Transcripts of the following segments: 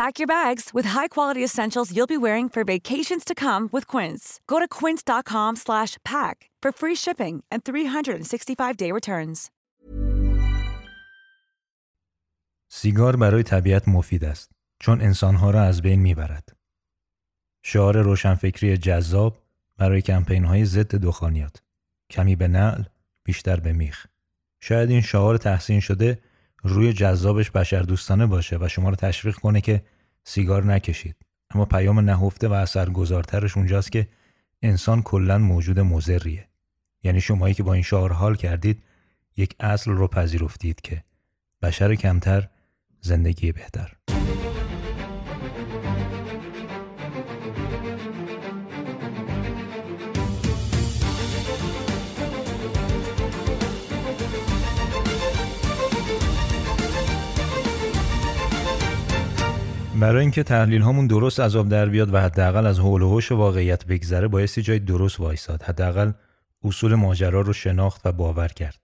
Pack your bags with high-quality essentials you'll be wearing for vacations to come with Quince. Go to quince.com/pack for free shipping and 365-day returns. سیگار برای طبیعت مفید است چون انسانها را از بین می‌برد. شعار روشنفکری جذاب برای کمپین های ضد دخانیات. کمی به نعل، بیشتر به میخ. شاید این شعار تحسین شده روی جذابش بشر دوستانه باشه و شما رو تشویق کنه که سیگار نکشید. اما پیام نهفته و اثرگذارترش اونجاست که انسان کلا موجود مزریه. یعنی شمایی که با این شعار حال کردید یک اصل رو پذیرفتید که بشر کمتر زندگی بهتر. برای اینکه تحلیل هامون درست از آب در بیاد و حداقل از حول و حوش واقعیت بگذره بایستی جای درست وایساد. حداقل اصول ماجرا رو شناخت و باور کرد.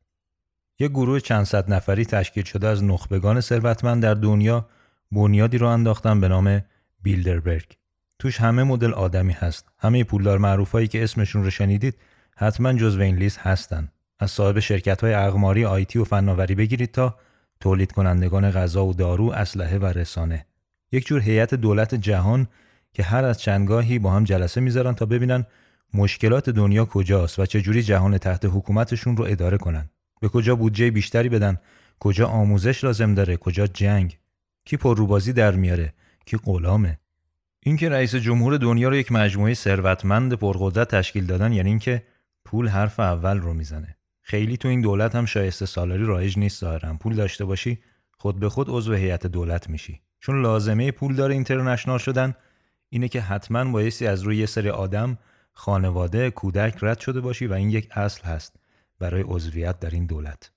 یک گروه چند صد نفری تشکیل شده از نخبگان ثروتمند در دنیا بنیادی رو انداختن به نام بیلدربرگ. توش همه مدل آدمی هست. همه پولدار معروفایی که اسمشون رو شنیدید حتما جزو این لیست هستن. از صاحب شرکت های اقماری آیتی و فناوری بگیرید تا تولید کنندگان غذا و دارو اسلحه و رسانه. یک جور هیئت دولت جهان که هر از چندگاهی با هم جلسه می‌ذارن تا ببینن مشکلات دنیا کجاست و چجوری جهان تحت حکومتشون رو اداره کنن. به کجا بودجه بیشتری بدن کجا آموزش لازم داره کجا جنگ. کی پرروبازی در میاره کی غلامه. اینکه رئیس جمهور دنیا رو یک مجموعه ثروتمند پرقدرت تشکیل دادن یعنی اینکه پول حرف اول رو می‌زنه. خیلی تو این دولت هم شایسته سالاری رایج نیست ظاهرا. پول داشته باشی خود به خود عضو هیئت دولت میشی. چون لازمه پول داره اینترنشنال شدن اینه که حتما بایستی از روی یه سری آدم خانواده کودک رد شده باشی و این یک اصل هست برای عضویت در این دولت.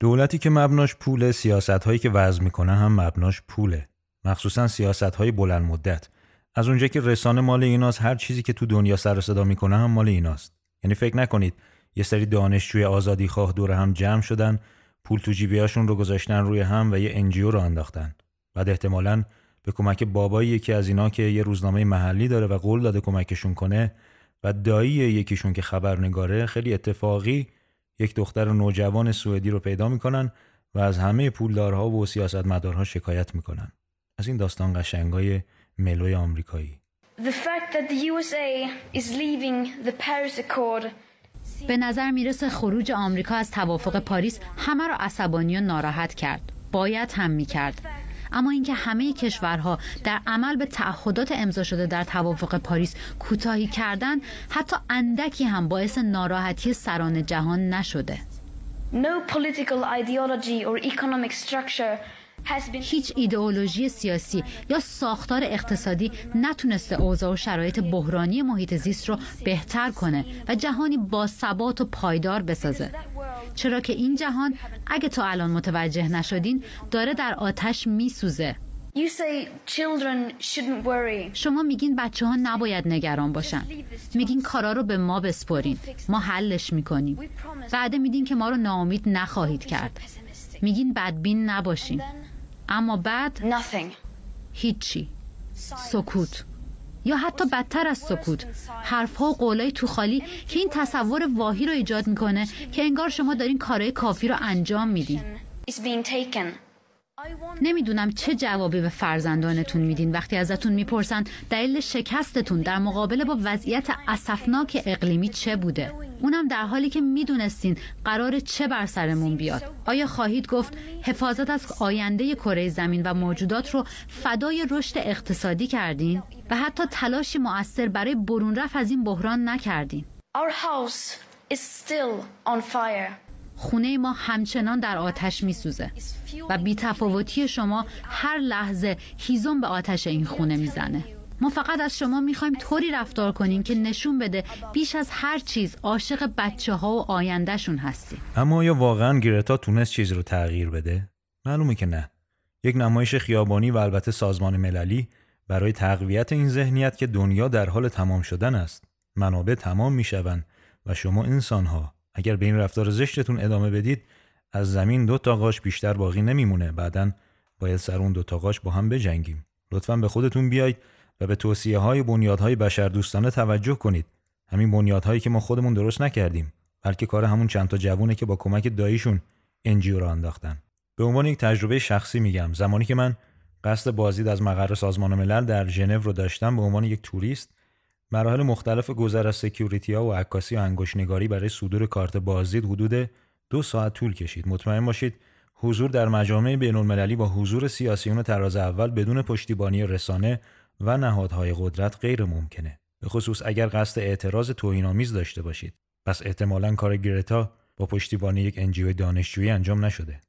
دولتی که مبناش پول سیاست هایی که وضع می‌کنه هم مبناش پوله. مخصوصا سیاست های بلند مدت. از اونجا که رسانه مال ایناست هر چیزی که تو دنیا سر صدا می‌کنه هم مال ایناست. یعنی فکر نکنید یه سری دانشجوی آزادی خواه دور هم جمع شدن پول تو جیبیاشون رو گذاشتن روی هم و یه انجیو رو انداختن. بعد احتمالا به کمک بابایی یکی از اینا که یه روزنامه محلی داره و قول داده کمکشون کنه و دایی یکیشون که خبرنگاره خیلی اتفاقی یک دختر نوجوان سوئدی رو پیدا می‌کنن و از همه پولدارها و سیاستمدارها شکایت می‌کنن. از این داستان قشنگای ملوی آمریکایی. به نظر می‌رسه خروج آمریکا از توافق پاریس همه را عصبانی و ناراحت کرد. باید هم می‌کرد. اما اینکه همه کشورها در عمل به تعهدات امضا شده در توافق پاریس کوتاهی کردن حتی اندکی هم باعث ناراحتی سران جهان نشده. هیچ ایدئولوژی سیاسی یا ساختار اقتصادی نتونسته اوضاع و شرایط بحرانی محیط زیست رو بهتر کنه و جهانی با ثبات و پایدار بسازه. چرا که این جهان اگه تا الان متوجه نشدین داره در آتش میسوزه. You say children shouldn't worry. شما میگین بچه ها نباید نگران باشن. میگین کارا رو به ما بسپرین. ما حلش می‌کنیم. بعد میدین که ما رو ناامید نخواهید کرد. میگین بدبین نباشین اما بعد Nothing. هیچی. سکوت. یا حتی بدتر از سکوت. حرفها و قولای تو خالی که این تصور واهی رو ایجاد می‌کنه که انگار شما دارین کارهای کافی رو انجام میدین. نمی‌دونم چه جوابی به فرزندانتون میدین. وقتی ازتون می‌پرسن دلیل شکستتون در مقابله با وضعیت اسفناک اقلیمی چه بوده؟ اونم در حالی که می‌دونستین قرار چه بر سرمون بیاد. آیا خواهید گفت حفاظت از آینده کره زمین و موجودات رو فدای رشد اقتصادی کردین؟ و حتی تلاشی مؤثر برای برون رفت از این بحران نکردین. Our house is still on fire. خونه ما همچنان در آتش میسوزه و بیتفاوتی شما هر لحظه هیزم به آتش این خونه می‌زنه ما فقط از شما می‌خوایم طوری رفتار کنیم که نشون بده بیش از هر چیز عاشق بچه ها و آیندهشون هستیم اما آیا واقعا گرتا تونست چیزی رو تغییر بده؟ معلومه که نه. یک نمایش خیابانی و البته سازمان مللی برای تقویت این ذهنیت که دنیا در حال تمام شدن است. منابع تمام می‌شوند و شما انسانها اگر به این رفتار زشتتون ادامه بدید از زمین دو تا قاش بیشتر باقی نمیمونه. بعدا باید سر اون دو تا قاش با هم بجنگیم. لطفا به خودتون بیایید و به توصیه های بنیادهای بشردوستانه توجه کنید. همین بنیادهایی که ما خودمون درست نکردیم بلکه کار همون چند تا جوونه که با کمک داییشون NGO راه انداختن. به عنوان یک تجربه شخصی میگم زمانی که من قصد بازدید از مقر سازمان ملل در ژنو رو داشتم به عنوان یک توریست مراحل مختلف گذر از security ها و عکاسی و انگشتنگاری برای صدور کارت بازدید حدود دو ساعت طول کشید. مطمئن باشید حضور در مجامع بین المللی با حضور سیاسیون تراز اول بدون پشتیبانی رسانه و نهادهای قدرت غیر ممکنه. به خصوص اگر قصد اعتراض توهین‌آمیز داشته باشید. پس احتمالاً کار گرتا با پشتیبانی یک انجیو دانشجویی انجام نشده.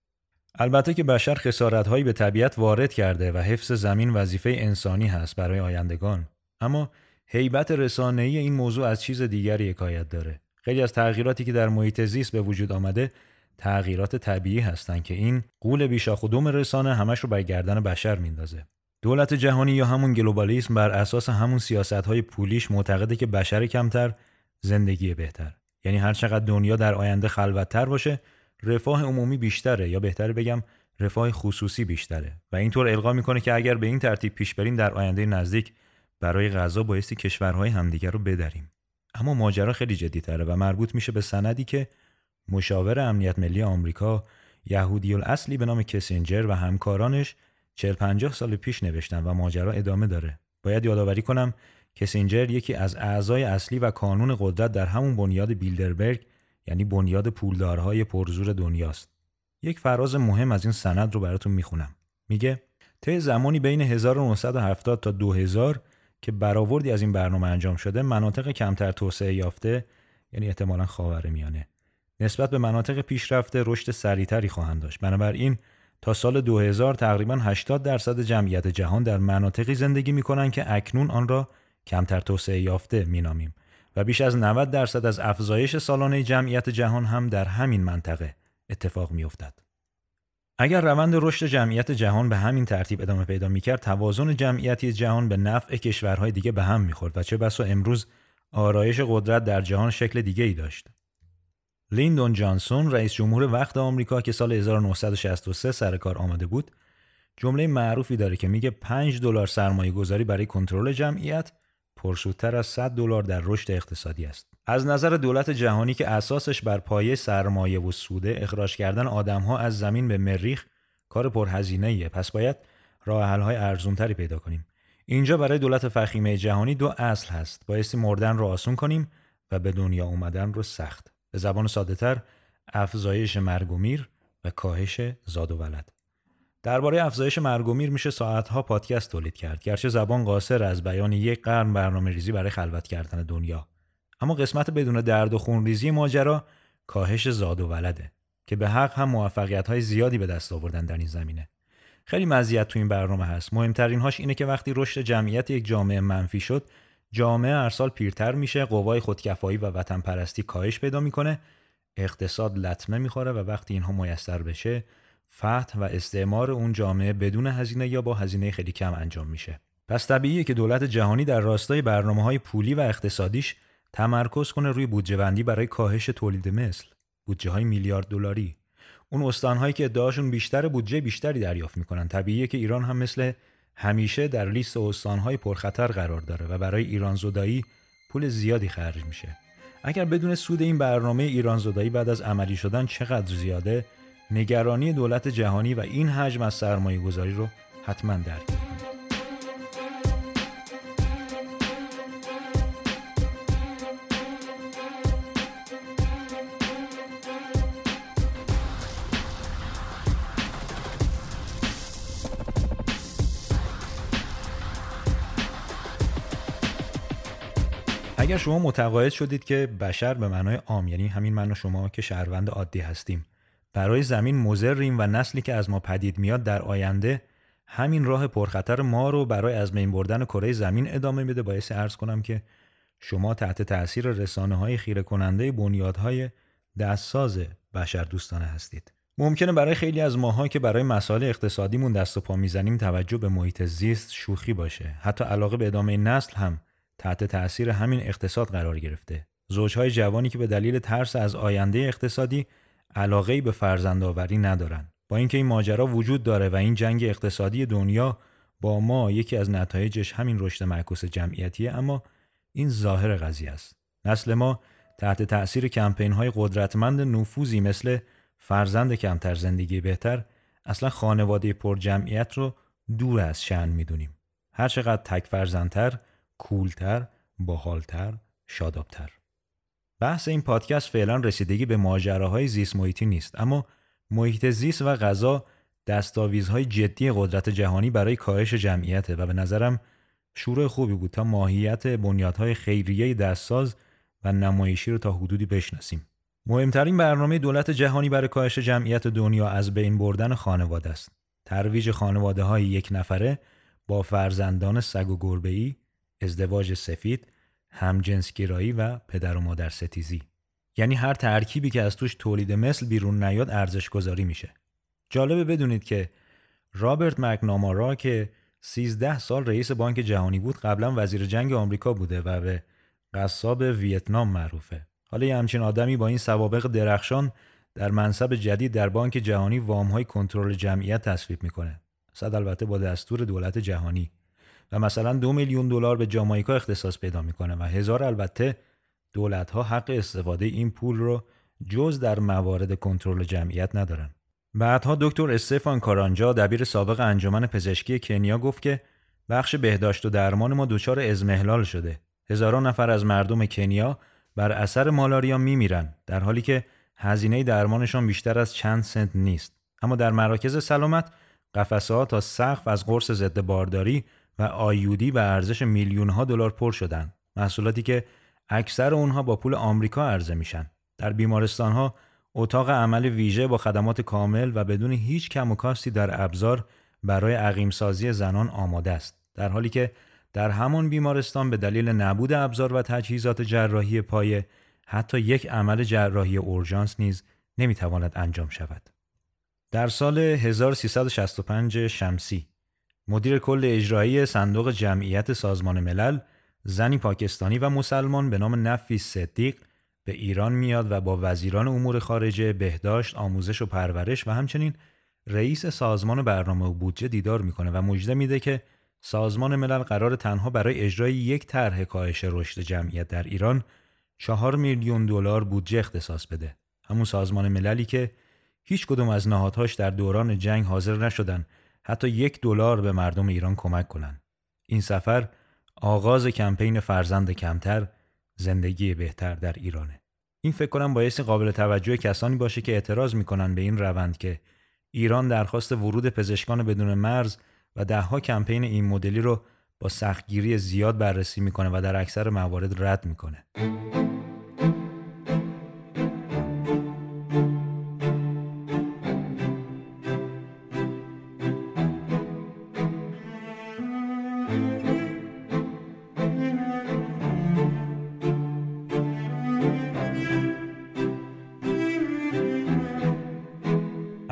البته که بشر خسارت‌هایی به طبیعت وارد کرده و حفظ زمین وظیفه انسانی هست برای آیندگان. اما هیبت رسانه‌ای این موضوع از چیز دیگری حکایت داره. خیلی از تغییراتی که در محیط زیست به وجود آمده تغییرات طبیعی هستند که این قول بیشاخ دوم رسانه همش رو بر گردن بشر میندازه. دولت جهانی یا همون گلوبالیسم بر اساس همون سیاست‌های پولیش معتقده که بشر کمتر زندگی بهتر. یعنی هر چقدر دنیا در آینده خلوتتر باشه رفاه عمومی بیشتره یا بهتر بگم رفاه خصوصی بیشتره. و اینطور القا می‌کنه که اگر به این ترتیب پیش بریم در آینده نزدیک برای غذا بایستی کشورهای همدیگر رو بدریم. اما ماجرا خیلی جدیتره و مربوط میشه به سندی که مشاور امنیت ملی آمریکا یهودی الاصلی به نام کسینجر و همکارانش 40 50 سال پیش نوشتن و ماجرا ادامه داره. باید یادآوری کنم کسینجر یکی از اعضای اصلی و کانون قدرت در همون بنیاد بیلدربرگ یعنی بنیاد پولدارهای پرزور دنیاست. یک فراز مهم از این سند رو براتون می‌خونم. میگه طی زمانی بین 1970 تا 2000 که برآوردی از این برنامه انجام شده مناطق کمتر توسعه یافته یعنی احتمالا خاورمیانه نسبت به مناطق پیشرفته رشد سریعتری خواهند داشت بنابراین تا سال 2000 تقریبا 80 درصد جمعیت جهان در مناطقی زندگی می‌کنند که اکنون آن را کمتر توسعه یافته مینامیم و بیش از 90 درصد از افزایش سالانه جمعیت جهان هم در همین منطقه اتفاق میافتد. اگر روند رشد جمعیت جهان به همین ترتیب ادامه پیدا می‌کرد توازن جمعیتی جهان به نفع کشورهای دیگه به هم می‌خورد و چه بسا امروز آرایش قدرت در جهان شکل دیگه ای داشت. لیندون جانسون رئیس جمهور وقت آمریکا که سال 1963 سر کار آمده بود جمله معروفی داره که میگه 5 دلار سرمایه گذاری برای کنترل جمعیت پرسودتر از 100 دلار در رشد اقتصادی است. از نظر دولت جهانی که اساسش بر پایه سرمایه و سوده اخراج کردن آدمها از زمین به مریخ کار پرهزینه ایه پس باید راه حل های ارزونتری پیدا کنیم. اینجا برای دولت فخیمه جهانی دو اصل هست. بایستی مردن رو آسون کنیم و به دنیا اومدن رو سخت. به زبان ساده تر افزایش مرگ و میر و کاهش زاد و ولد. درباره افزایش مرگ و میر میشه ساعتها پادکست تولید کرد. گرچه زبان قاصر از بیان یک قرن برنامه ریزی برای خلوت کردن دنیا. اما قسمت بدون درد و خونریزی ماجرا کاهش زاد و ولده که به حق هم موفقیت های زیادی به دست آوردن در این زمینه. خیلی مزیت تو این برنامه هست. مهمترین هاش اینه که وقتی رشد جمعیت یک جامعه منفی شد جامعه هر سال پیرتر میشه قوای خودکفایی و وطن پرستی کاهش پیدا می‌کنه اقتصاد لطمه می‌خوره و وقتی اینها میسر بشه فتح و استعمار اون جامعه بدون هزینه یا با هزینه خیلی کم انجام میشه. پس طبیعیه که دولت جهانی در راستای برنامه های پولی و اقتصادیش تمرکز کنه روی بودجه بندی برای کاهش تولید مثل بودجه های میلیارد دلاری. اون استانهایی که ادعاشون بیشتر بودجه بیشتری دریافت می‌کنن. طبیعیه که ایران هم مثل همیشه در لیست استانهای پرخطر قرار داره و برای ایران زدایی پول زیادی خرج میشه. اگر بدون سود این برنامه ایران زدایی بعد از عملی شدن چقدر زیاده؟ نگرانی دولت جهانی و این حجم از سرمایه گذاری رو حتما درک اگر شما متقاعد شدید که بشر به معنای عام یعنی همین من و شما که شهروند عادی هستیم برای زمین مزریم و نسلی که از ما پدید میاد در آینده همین راه پرخطر ما رو برای از بین بردن کره زمین ادامه میده. باعث ارز کنم که شما تحت تاثیر رسانه های خیره کننده بنیادهای دستساز بشر دوستانه هستید. ممکنه برای خیلی از ماها که برای مسائل اقتصادیمون دست و پا می‌زنیم توجه به محیط زیست شوخی باشه. حتی علاقه به ادامه نسل هم تحت تأثیر همین اقتصاد قرار گرفته. زوجهای جوانی که به دلیل ترس از آینده اقتصادی علاقه به فرزندآوری ندارن. با اینکه این ماجرا وجود داره و این جنگ اقتصادی دنیا با ما یکی از نتایجش همین رشد معکوس جمعیتیه اما این ظاهر قضیه است. نسل ما تحت تأثیر کمپین های قدرتمند نفوذی مثل فرزند کمتر زندگی بهتر اصلا خانواده پر جمعیت رو دور از شن می‌دونیم. هر چقدر تک فرزندتر کولتر، باحالتر، شادابتر. بحث این پادکست فعلا رسیدگی به ماجراهای زیست محیطی نیست اما محیط زیست و غذا دستاویزهای جدی قدرت جهانی برای کاهش جمعیته و به نظرم شروع خوبی بود تا ماهیت بنیادهای خیریه دستساز و نمایشی رو تا حدودی بشناسیم. مهمترین برنامه دولت جهانی برای کاهش جمعیت دنیا از بین بردن خانواده است. ترویج خانواده های یک نفره با فرزندان سگ و گربه ازدواج سفید، همجنسگرایی و پدر و مادر ستیزی. یعنی هر ترکیبی که از توش تولید مثل بیرون نیاد ارزش گذاری میشه. جالبه بدونید که رابرت مکنامارا که 13 سال رئیس بانک جهانی بود قبلا وزیر جنگ آمریکا بوده و به قصاب ویتنام معروفه. حالا یه همچین آدمی با این سوابق درخشان در منصب جدید در بانک جهانی وامهای کنترل جمعیت تصویب می‌کنه. صد البته با دستور دولت جهانی. و مثلا دو میلیون دلار به جامایکا اختصاص پیدا می‌کنه و هزار البته دولت ها حق استفاده این پول رو جز در موارد کنترل جمعیت ندارن. بعدها دکتر استفان کارانجا دبیر سابق انجمن پزشکی کنیا گفت که بخش بهداشت و درمان ما دچار ازمهلال شده. هزاران نفر از مردم کنیا بر اثر مالاریا میمیرن در حالی که هزینه درمانشان بیشتر از چند سنت نیست. اما در مراکز سلامت قفسه ها تا سقف از قرص ضد بارداری و آیودی به ارزش میلیون ها دلار پر شدن محصولاتی که اکثر اونها با پول آمریکا عرضه میشن. در بیمارستان ها اتاق عمل ویژه با خدمات کامل و بدون هیچ کم و کاستی در ابزار برای عقیمسازی زنان آماده است. در حالی که در همان بیمارستان به دلیل نبود ابزار و تجهیزات جراحی پایه حتی یک عمل جراحی اورژانس نیز نمی‌تواند انجام شود. در سال 1365 شمسی مدیر کل اجرایی صندوق جمعیت سازمان ملل زنی پاکستانی و مسلمان به نام نفیس صدیق به ایران میاد و با وزیران امور خارجه، بهداشت، آموزش و پرورش و همچنین رئیس سازمان برنامه و بودجه دیدار می‌کنه و مژده میده که سازمان ملل قرار تنها برای اجرای یک طرح کاهش رشد جمعیت در ایران چهار میلیون دلار بودجه اختصاص بده. همون سازمان مللی که هیچ کدوم از نهادهاش در دوران جنگ حاضر نشدن حتی یک دلار به مردم ایران کمک کنند. این سفر آغاز کمپین فرزند کمتر زندگی بهتر در ایرانه. این فکر کنم باعث قابل توجه کسانی باشه که اعتراض می‌کنن به این روند که ایران درخواست ورود پزشکان بدون مرز و دهها کمپین این مدلی رو با سختگیری زیاد بررسی می‌کنه و در اکثر موارد رد می‌کنه.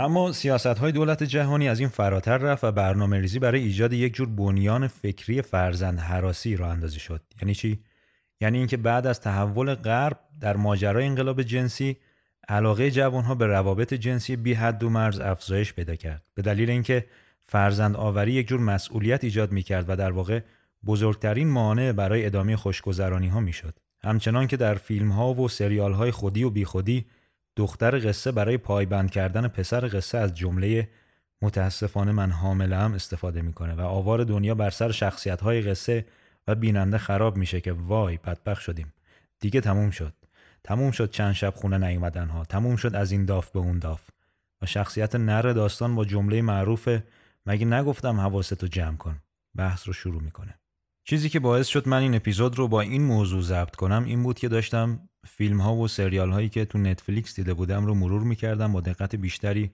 اما سیاست های دولت جهانی از این فراتر رفت و برنامه ریزی برای ایجاد یک جور بنیان فکری فرزند حراسی را اندازی شد. یعنی چی؟ یعنی اینکه بعد از تحول غرب در ماجرای انقلاب جنسی علاقه جوانها به روابط جنسی بی حد و مرز افزایش پیدا کرد. به دلیل اینکه فرزند آوری یک جور مسئولیت ایجاد می کرد و در واقع بزرگترین مانع برای ادامه خوشگذرانی ها می شد. همچنان که در فیلم ها و سریال های خودی و بیخودی دختر قصه برای پایبند کردن پسر قصه از جمله متاسفانه من حامله هم استفاده می‌کنه و آوار دنیا بر سر شخصیت های قصه و بیننده خراب میشه که وای بدبخ شدیم. دیگه تموم شد. تموم شد چند شب خونه نیومدن ها تموم شد از این داف به اون داف. و شخصیت نر داستان با جمله معروف مگه نگفتم حواستو جمع کن. بحث رو شروع می‌کنه. چیزی که باعث شد من این اپیزود رو با این موضوع ضبط کنم این بود که داشتم فیلم ها و سریال هایی که تو نتفلیکس دیده بودم رو مرور می‌کردم با دقت بیشتری.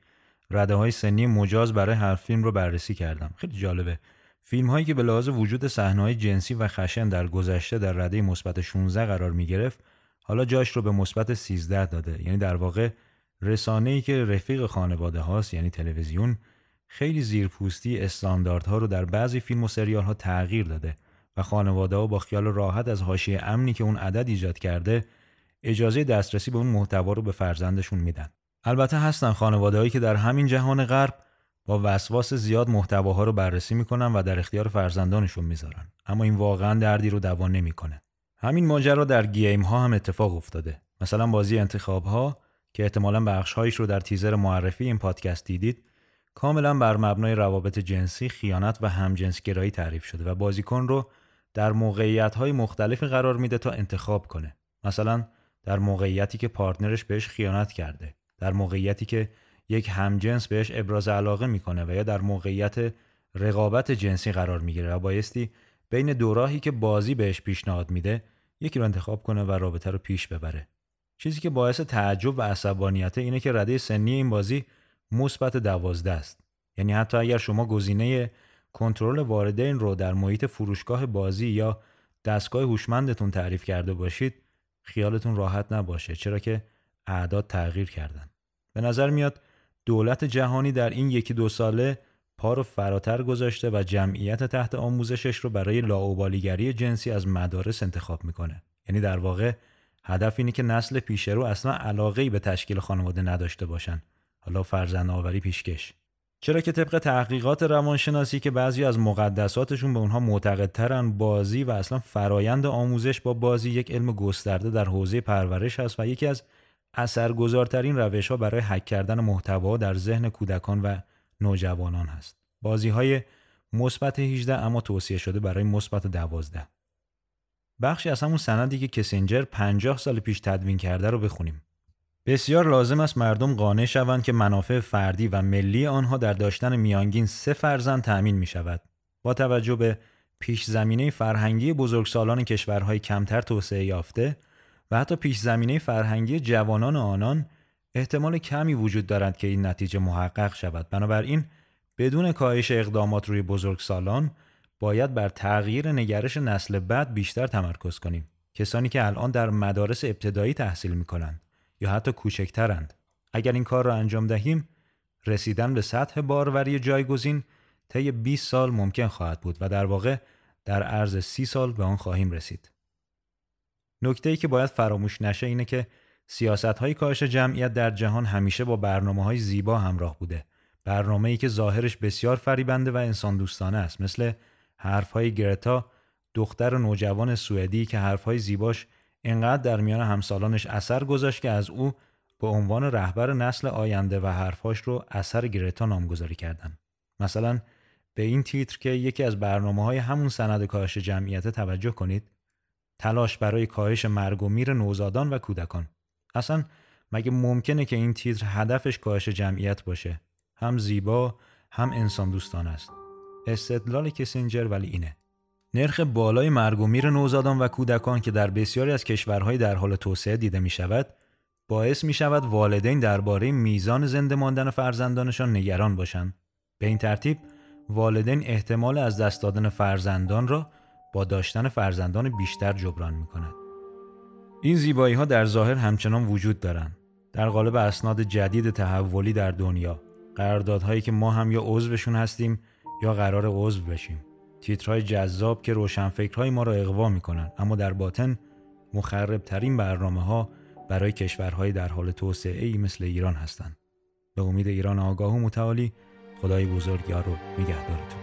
رده های سنی مجاز برای هر فیلم رو بررسی کردم. خیلی جالبه. فیلم هایی که به لحاظ وجود صحنه جنسی و خشن در گذشته در رده مثبت 16 قرار می گرفت حالا جاش رو به مثبت 13 داده. یعنی در واقع رسانه ای که رفیق خانواده هاست یعنی تلویزیون خیلی زیرپوستی استانداردها رو در بعضی فیلم و سریال ها تغییر داده و خانواده ها با خیال راحت از حاشیه امنی که اون عدد ایجاد کرده اجازه دسترسی به اون محتوا رو به فرزندشون میدن. البته هستن خانوادههایی که در همین جهان غرب با وسواس زیاد محتواها رو بررسی می‌کنن و در اختیار فرزندانشون می‌ذارن. اما این واقعا دردی رو دوا نمی‌کنه. همین ماجرا در گیم ها هم اتفاق افتاده. مثلا بازی انتخاب ها که احتمالا بخش هایش رو در تیزر معرفی این پادکست دیدید کاملا بر مبنای روابط جنسی خیانت و همجنسگرایی تعریف شده و بازیکن رو در موقعیت های مختلفی قرار میده تا انتخاب کنه. مثلا در موقعیتی که پارتنرش بهش خیانت کرده در موقعیتی که یک همجنس بهش ابراز علاقه می‌کنه و یا در موقعیت رقابت جنسی قرار می‌گیره و بایستی بین دو راهی که بازی بهش پیشنهاد میده یکی رو انتخاب کنه و رابطه رو پیش ببره. چیزی که باعث تعجب و عصبانیت اینه که رده سنی این بازی مثبت دوازده است. یعنی حتی اگر شما گزینه کنترل واردین رو در محیط فروشگاه بازی یا دستگاه هوشمندتون تعریف کرده باشید خیالتون راحت نباشه چرا که اعداد تغییر کردن. به نظر میاد دولت جهانی در این یکی دو ساله پا رو فراتر گذاشته و جمعیت تحت آموزشش رو برای لاوبالیگری جنسی از مدارس انتخاب می‌کنه. یعنی در واقع هدف اینه که نسل پیش رو اصلا علاقه ای به تشکیل خانواده نداشته باشن. حالا فرزند آوری پیشکش. چرا که طبق تحقیقات روانشناسی که بعضی از مقدساتشون به اونها معتقدترن بازی و اصلا فرایند آموزش با بازی یک علم گسترده در حوزه پرورش هست و یکی از اثرگذارترین روش ها برای حک کردن محتوا در ذهن کودکان و نوجوانان هست. بازی های مثبت 18 اما توصیه شده برای مثبت 12. بخشی از همون سندی که کسینجر 50 سال پیش تدوین کرده رو بخونیم. بسیار لازم است مردم قانع شوند که منافع فردی و ملی آنها در داشتن میانگین سه فرزند تأمین می شود. با توجه به پیش زمینه فرهنگی بزرگسالان کشورهای کمتر توسعه یافته و حتی پیش زمینه فرهنگی جوانان آنان احتمال کمی وجود دارد که این نتیجه محقق شود. بنابراین بدون کاهش اقدامات روی بزرگسالان باید بر تغییر نگرش نسل بعد بیشتر تمرکز کنیم. کسانی که الان در مدارس ابتدایی تحصیل می کنند یا حتی کوچکترند. اگر این کار را انجام دهیم رسیدن به سطح باروری جایگزین طی 20 سال ممکن خواهد بود و در واقع در عرض 30 سال به آن خواهیم رسید. نکته ای که باید فراموش نشه اینه که سیاست های کاهش جمعیت در جهان همیشه با برنامه های زیبا همراه بوده. برنامه ای که ظاهرش بسیار فریبنده و انسان دوستانه است مثل حرف های گرتا دختر نوجوان سوئدی که حرف های زیباش اینقدر در میان همسالانش اثر گذاشت که از او به عنوان رهبر نسل آینده و حرفاش رو اثر گرتا نامگذاری کردن. مثلا به این تیتر که یکی از برنامه های همون سند کاهش جمعیت توجه کنید تلاش برای کاهش مرگ و میر نوزادان و کودکان. اصلا مگه ممکنه که این تیتر هدفش کاهش جمعیت باشه؟ هم زیبا هم انسان دوستان است. استدلال کسینجر ولی اینه. نرخ بالای مرگ و میر نوزادان و کودکان که در بسیاری از کشورهای در حال توسعه دیده می شود باعث می شود والدین درباره میزان زنده ماندن فرزندانشان نگران باشند به این ترتیب والدین احتمال از دست دادن فرزندان را با داشتن فرزندان بیشتر جبران می کند. این زیبایی ها در ظاهر همچنان وجود دارند. در قالب اسناد جدید تحولی در دنیا قراردادهایی که ما هم یا عضوشون هستیم یا قرار عضو بشیم تیترهای جذاب که روشنفکرهای ما را اقوا می‌کنن اما در باطن مخربترین برنامه ها برای کشورهای در حال توسعه ای مثل ایران هستند. به امید ایران آگاه و متعالی خدای بزرگ یار رو نگهدارتون